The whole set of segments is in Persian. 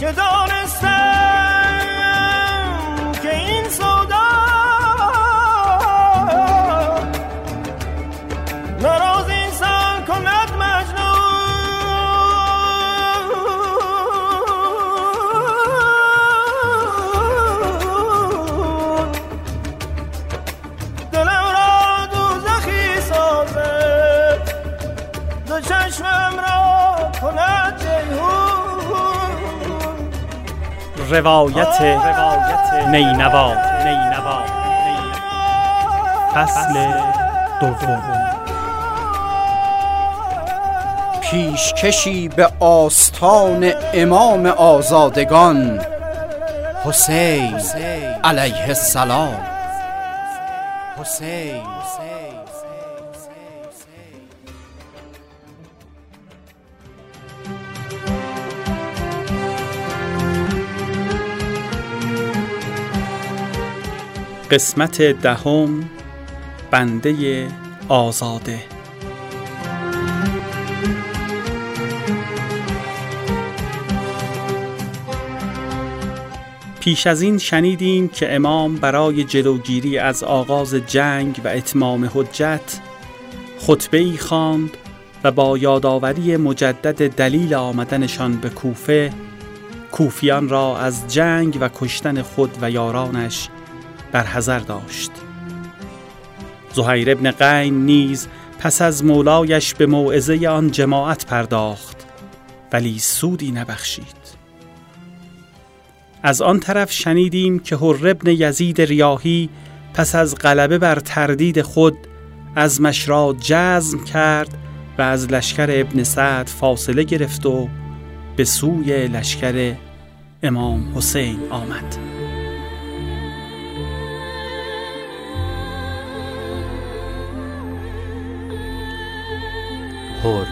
که دانستم روایت نینوا. فصل دوم. پیشکشی به آستان امام آزادگان حسین علیه السلام. حسین. قسمت دهم بنده آزاده. پیش از این شنیدیم که امام برای جلوگیری از آغاز جنگ و اتمام حجت خطبه ای خواند و با یادآوری مجدد دلیل آمدنشان به کوفه کوفیان را از جنگ و کشتن خود و یارانش برحذر داشت. زهیر ابن قین نیز پس از مولایش به موعظه آن جماعت پرداخت ولی سودی نبخشید. از آن طرف شنیدیم که هر ابن یزید ریاهی پس از غلبه بر تردید خود از را جزم کرد و از لشکر ابن سعد فاصله گرفت و به سوی لشکر امام حسین آمد. هر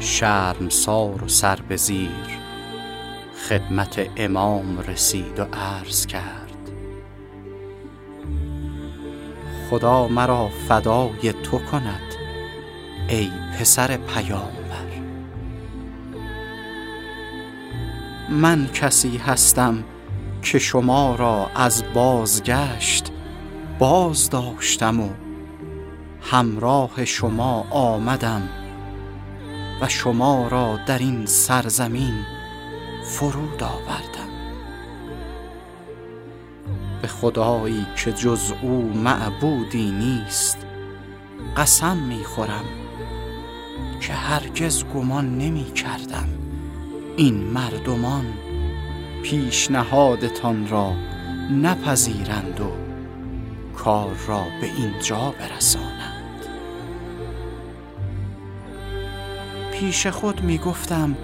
شرمسار و سر به زیر. خدمت امام رسید و عرض کرد. خدا مرا فدای تو کند ای پسر پیامبر. من کسی هستم که شما را از بازگشت باز داشتم و همراه شما آمدم. و شما را در این سرزمین فرود آوردم. به خدایی که جز او معبودی نیست قسم می خورم که هرگز گمان نمی کردم این مردمان پیشنهادتان را نپذیرند و کار را به اینجا برسانند. پیش خود می گفتم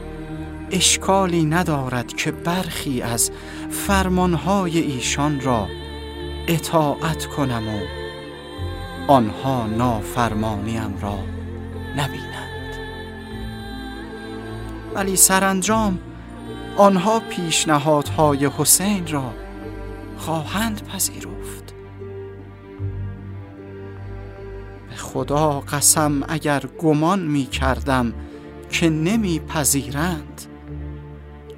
اشکالی ندارد که برخی از فرمانهای ایشان را اطاعت کنم و آنها نافرمانیم را نبینند. ولی سرانجام آنها پیشنهادهای حسین را خواهند پذیرفت. به خدا قسم اگر گمان می کردم که نمی پذیرند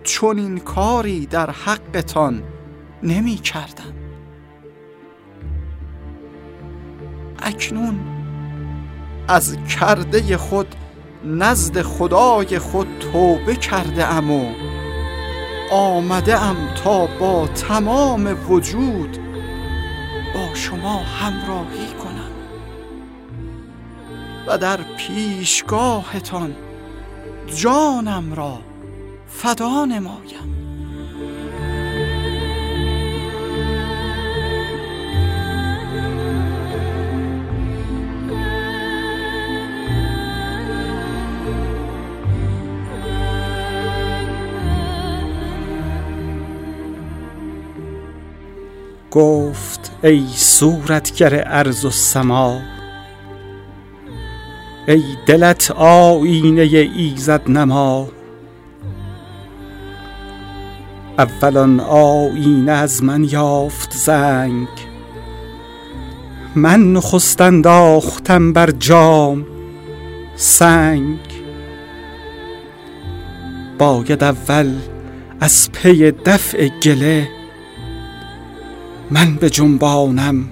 چون این کاری در حقتان نمی کردم اکنون از کرده خود نزد خدای خود توبه کرده ام و آمده ام تا با تمام وجود با شما همراهی کنم و در پیشگاهتان جانم را فدا نمایم. گفت ای صورتگر ارز و سما ای دلت آینه ایزد نما. اولان آینه از من یافت زنگ. من نخست انداختم بر جام سنگ. باید اول از پی دفع گله. من به جنبانم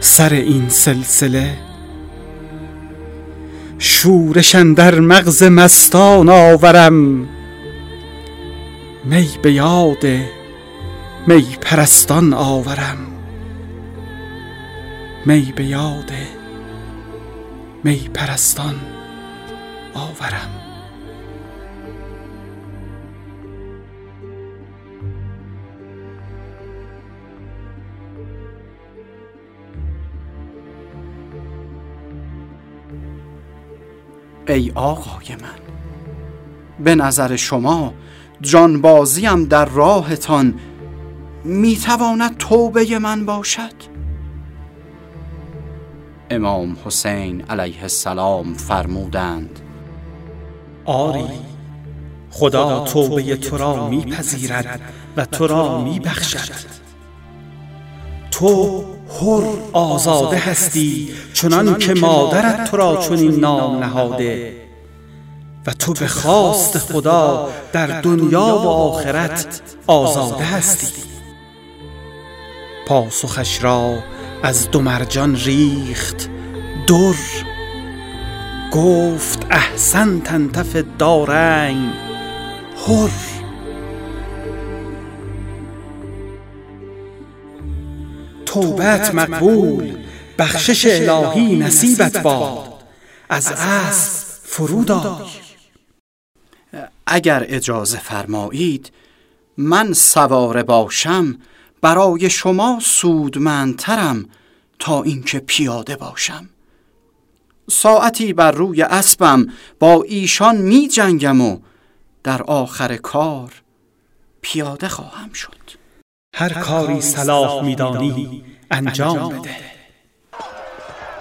سر این سلسله. شورشن در مغز مستان آورم. می به یاد می پرستان آورم. می به یاد می پرستان آورم. ای آقای من. به نظر شما جانبازیم در راهتان می‌تواند توبه من باشد؟ امام حسین علیه السلام فرمودند آری خدا توبه تو را میپذیرد و تو را میبخشد. تو حر آزاده هستی چنان که مادرت تو را چنین نام نهاده. و تو به خواست خدا در دنیا و آخرت آزاده هستی. پاسخش را از دو مرجان ریخت. در گفت احسن تنتف دارنگ هر توبت مقبول بخشش الهی نصیبت باد. از اسب فرود اگر اجازه فرمایید من سواره باشم برای شما سودمندترم تا اینکه پیاده باشم. ساعتی بر روی اسبم با ایشان می جنگم و در آخر کار پیاده خواهم شد. هر کاری صلاح میدانی انجام بده.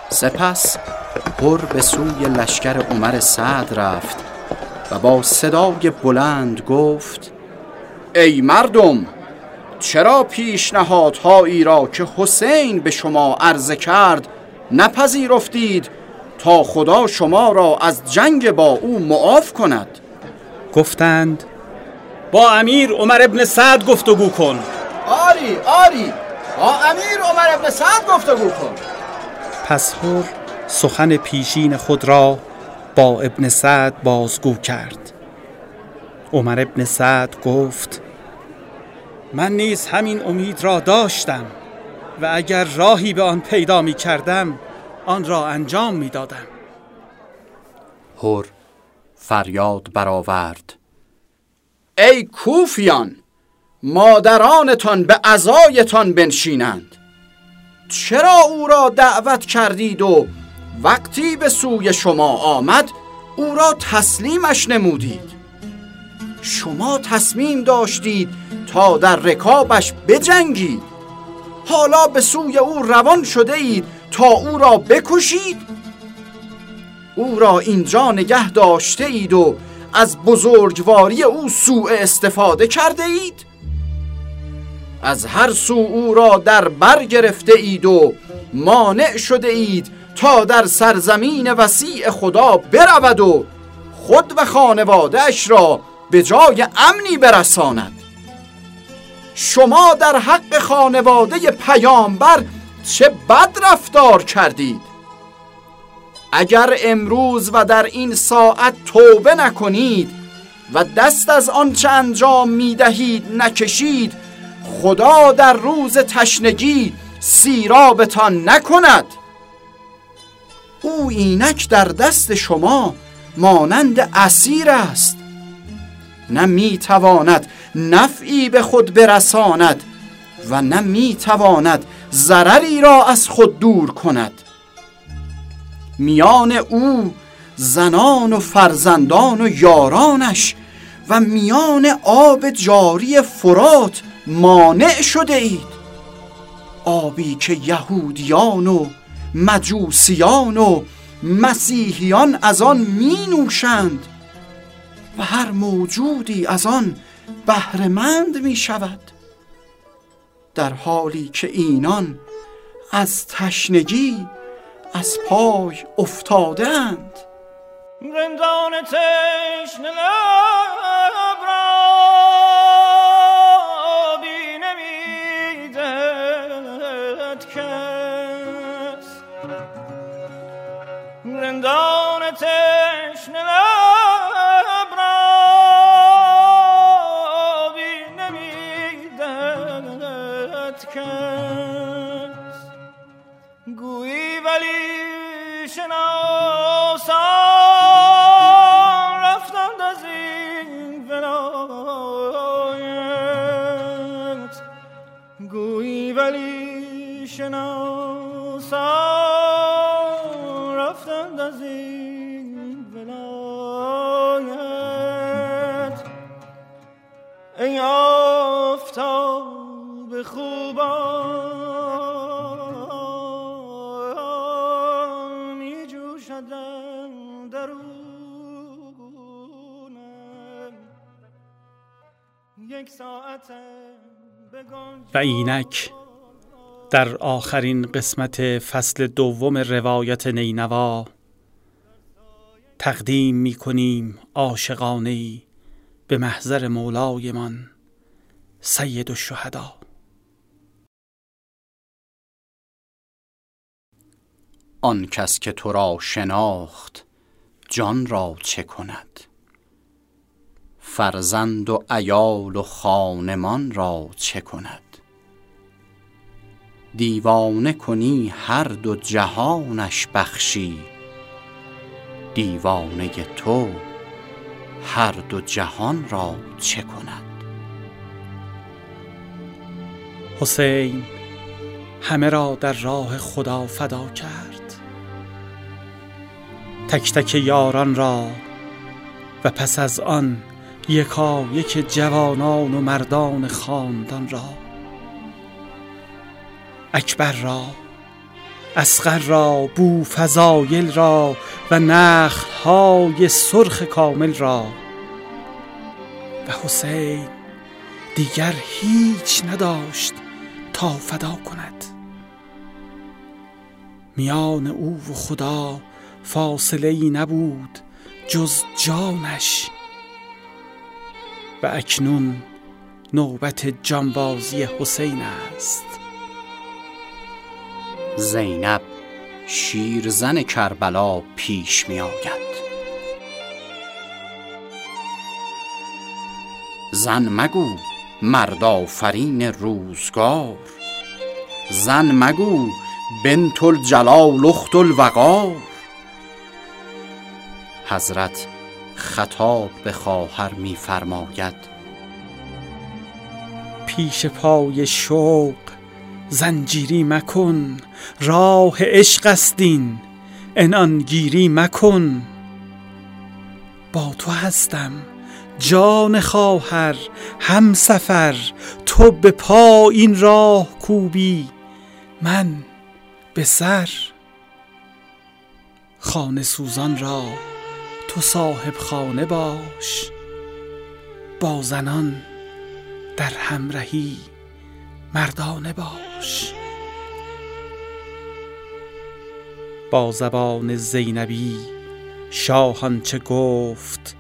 سپس پر به سوی لشکر عمر سعد رفت و با صدای بلند گفت ای مردم چرا پیشنهادهایی را که حسین به شما عرضه کرد نپذیرفتید تا خدا شما را از جنگ با او معاف کند؟ گفتند با امیر عمر ابن سعد گفتگو کن. آری آری با امیر عمر ابن سعد گفتگو کن. پس هر سخن پیشین خود را با ابن سعد بازگو کرد. عمر ابن سعد گفت من نیز همین امید را داشتم و اگر راهی به آن پیدا می کردم آن را انجام می دادم. هر فریاد برآورد. ای کوفیان مادرانتان به عزایتان بنشینند. چرا او را دعوت کردید و وقتی به سوی شما آمد او را تسلیمش نمودید؟ شما تصمیم داشتید تا در رکابش بجنگید؟ حالا به سوی او روان شده اید تا او را بکشید؟ او را اینجا نگه داشته اید و از بزرگواری او سوء استفاده کرده اید؟ از هر سو او را در بر گرفته اید و مانع شده اید تا در سرزمین وسیع خدا برود و خود و خانوادهش را به جای امنی برساند. شما در حق خانواده پیامبر چه بد رفتار کردید؟ اگر امروز و در این ساعت توبه نکنید و دست از آنچه انجام می دهید نکشید خدا در روز تشنگی سیرابتان نکند. او اینک در دست شما مانند اسیر است. نه می تواند نفعی به خود برساند و نه می تواند ضرری را از خود دور کند. میان او زنان و فرزندان و یارانش و میان آب جاری فرات مانع شده اید. آبی که یهودیان و مجوسیان و مسیحیان از آن می نوشند و هر موجودی از آن بهرهمند می شود. در حالی که اینان از تشنگی از پای افتادند رندان تشنه لب رندان تشنه و اینک در آخرین قسمت فصل دوم روایت نینوا تقدیم می کنیم به محضر مولایمان سید الشهدا. آن کس که تو را شناخت جان را چه کند؟ فرزند و ایال و خانمان را چه کند؟ دیوانه کنی هر دو جهانش بخشی دیوانه تو هر دو جهان را چه کند؟ حسین همه را در راه خدا فدا کرد. تک تک یاران را و پس از آن یکا یک جوانان و مردان خاندان را. اکبر را اسقر را بو فضایل را و نخل های سرخ کامل را و حسین دیگر هیچ نداشت تا فدا کند. میان او و خدا فاصله ای نبود جز جانش. و اکنون نوبت جانبازی حسین است. زینب شیرزن کربلا پیش می آید. زن مگو مرد آفرین روزگار. زن مگو بنت الجلال اخت الوقار. حضرت خطاب به خواهر میفرماید. پیش پای شوق زنجیری مکن راه عشق استین انان گیری مکن. با تو هستم جان خواهر هم سفر تو به پا این راه کوبی من به سر. خانه سوزان را تو صاحب خانه باش با زنان در همرهی مردانه باش. با زبان زینبی شاهان چه گفت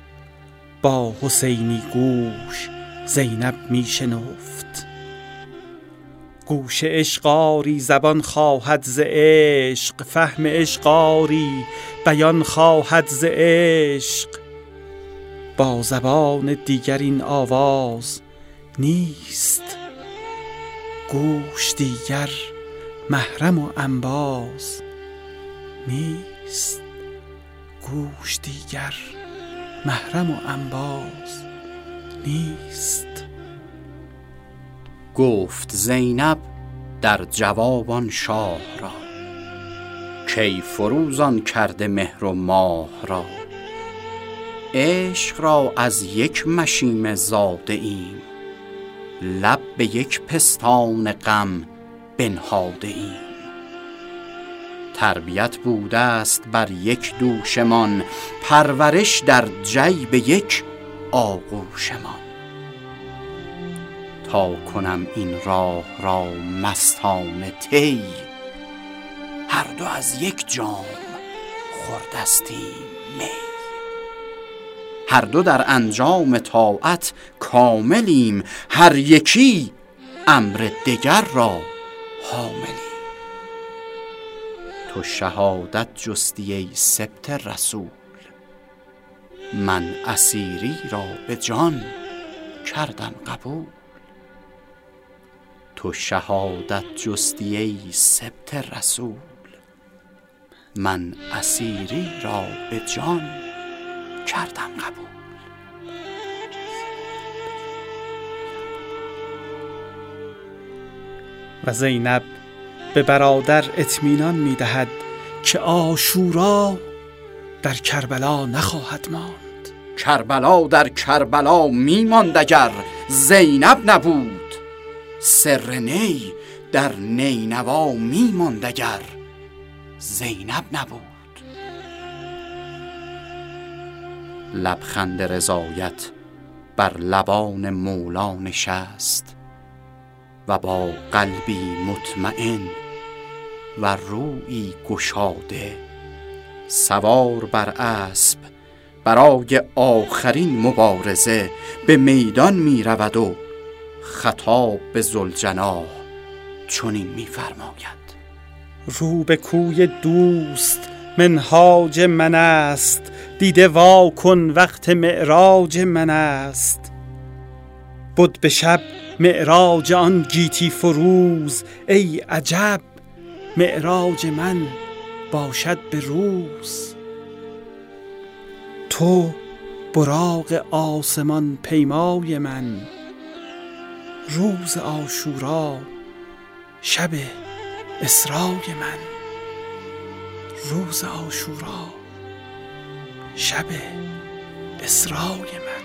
با حسینی گوش زینب می شنفت. گوش اشقاری زبان خواهد ز عشق فهم اشقاری بیان خواهد ز عشق. با زبان دیگر این آواز نیست گوش دیگر محرم و انباز نیست. گوش دیگر محرم و انباز نیست. گفت زینب در جوابان شاه را کی فروزان کرده مهر و ماه را؟ عشق را از یک مشیم زاده ایم لب به یک پستان غم بنهاده ایم. تربیت بوده است بر یک دوشمان پرورش در جیب یک آغوشمان. تا کنم این راه را مستان تی هر دو از یک جام خوردستیم می. هر دو در انجام طاعت کاملیم هر یکی امر دگر را حاملیم. تو شهادت جستی سبت رسول. من اسیری را به جان کردم قبول. تو شهادت جستی ای سبت رسول. من اسیری را به جان کردم قبول. و زینب به برادر اطمینان می دهد که آشورا در کربلا نخواهد ماند. کربلا در کربلا میماند اگر زینب نبود. سر نی در نینوا میماند اگر زینب نبود. لبخند رضایت بر لبان مولا نشست و با قلبی مطمئن و روی گشاده سوار بر اسب برای آخرین مبارزه به میدان می رود و خطاب به زلجناه چنین میفرماید. رو به کوی دوست منهاج من است دیده وا کن وقت معراج من است. بود به شب معراج آن گیتی فروز ای عجب معراج من باشد به روز. تو براق آسمان پیمای من. روز آشورا شب اسرای من. روز آشورا شب اسرای من.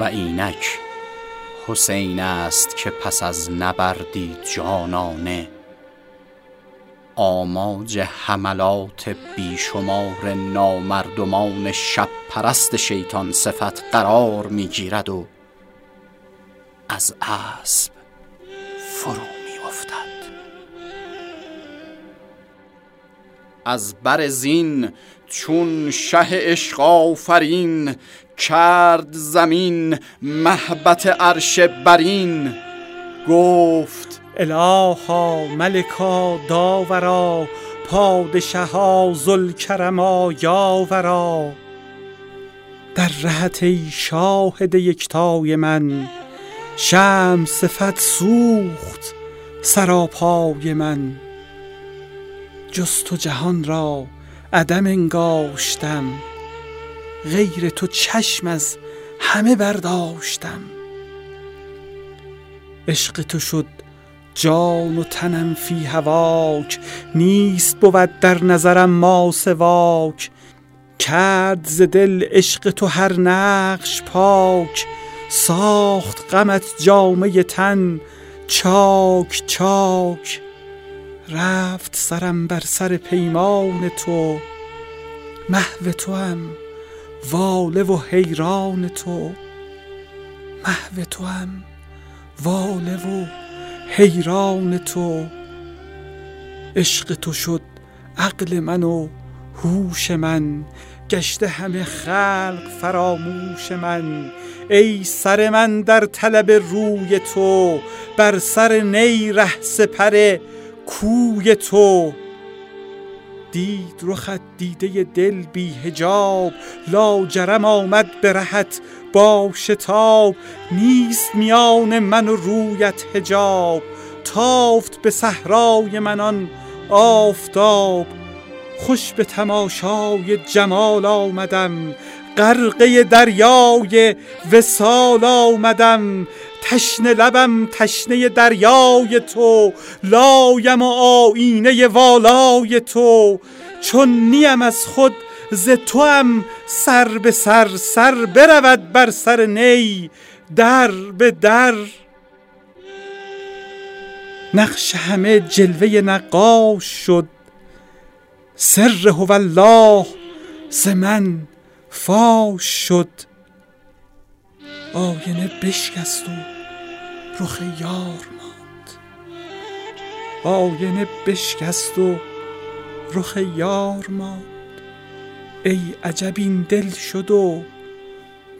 و اینک حسین است که پس از نبردی جانانه. آماج حملات بیشمار نامردمان شب پرست شیطان صفت قرار می‌گیرد و از اسب فرو می افتد از بر زین چون شه عشق آفرین کرد زمین محبت عرش برین گفت الها ملکا داورا پادشها ذوالکرما یاورا. در رهت ای شاهد یکتای من شم صفت سوخت سراپای من. جز تو جهان را عدم انگاشتم غیر تو چشم از همه برداشتم. عشق تو شد جان و تنم فی هواک نیست بود در نظرم ما سواک کرد ز دل عشق تو هر نقش پاک ساخت غمت جامه تن چاک چاک. رفت سرم بر سر پیمان تو محو تو هم واله و حیران تو. محو تو هم واله و حیران تو. عشق تو شد عقل من و هوش من. گشته همه خلق فراموش من. ای سر من در طلب روی تو بر سر نی ره سپر کوی تو. دید رخت دیده دل بی هجاب لاجرم آمد به رهت با شتاب نیست میان من و رویت هجاب تافت به صحرای من آن آفتاب. خوش به تماشای جمال آمدم غرقه دریای وسال آمدم. تشنه لبم تشنه دریای تو لایم و آینه والای تو. چون نیم از خود ز توام سر به سر سر برود بر سر نی در به در. نقش همه جلوه نقاش شد سر هو الله ز من فاش شد. آینه بشکست و رخ یار ماند. آینه بشکست و رخ یار ماند. ای عجب این دل شد و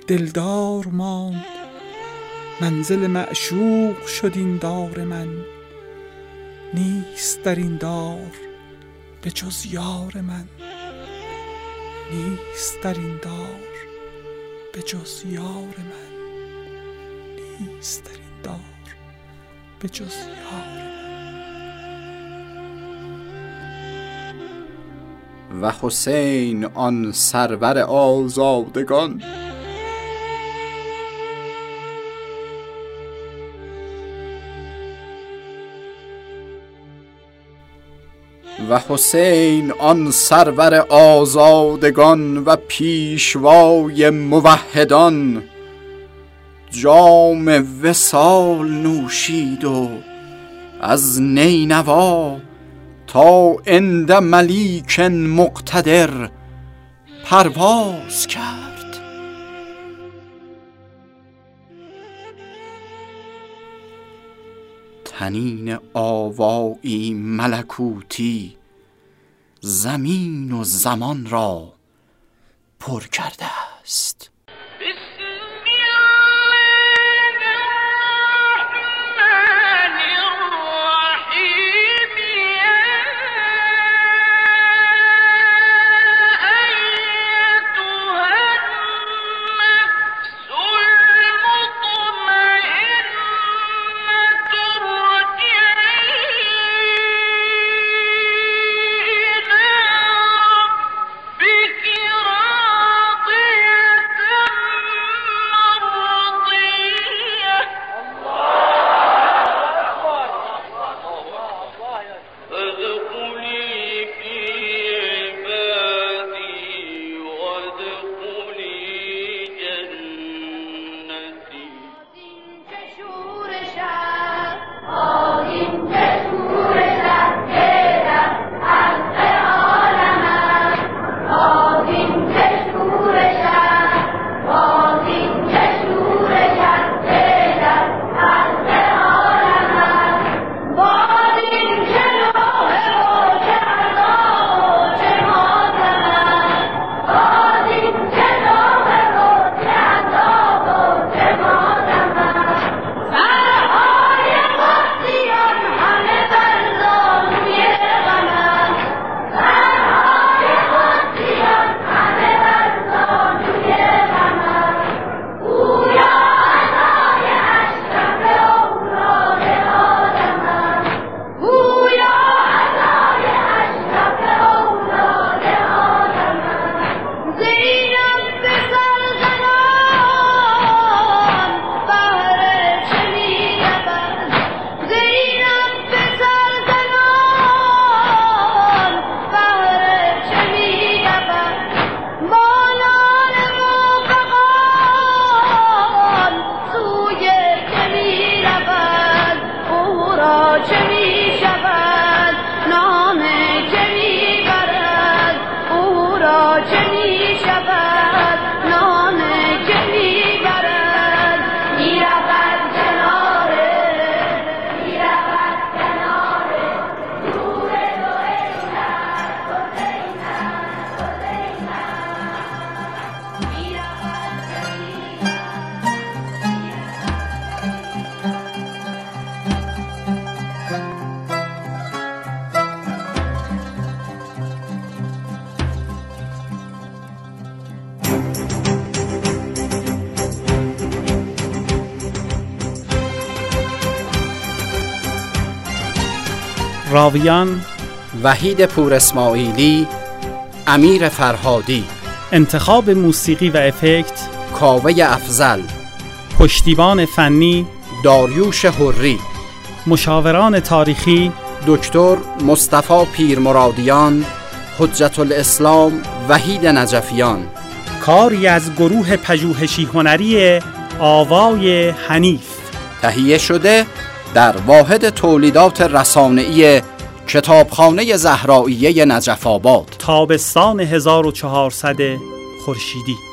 دلدار ماند. منزل معشوق شد این دار من. نیست در این دار به جز یار من. نیست در این دار به جز یار من. نیست در این دار به جز یار و حسین آن سرور آزادگان. و حسین آن سرور آزادگان و پیشوای موحدان. جام وسال نوشید و از نینوا تا عند ملیک مقتدر پرواز کرد. تنین آوایی ملکوتی زمین و زمان را پر کرده است. راویان وحید پور اسماعیلی امیر فرهادی. انتخاب موسیقی و افکت کاوه افزل پشتیبان فنی داریوش حری. مشاوران تاریخی دکتر مصطفی پیرمرادیان حجت الاسلام وحید نجفیان. کاری از گروه پژوهشی هنری آوای حنیف. تهیه شده در واحد تولیدات رسانه‌ای کتابخانه زهراییه نجف آباد. تابستان 1400 خورشیدی.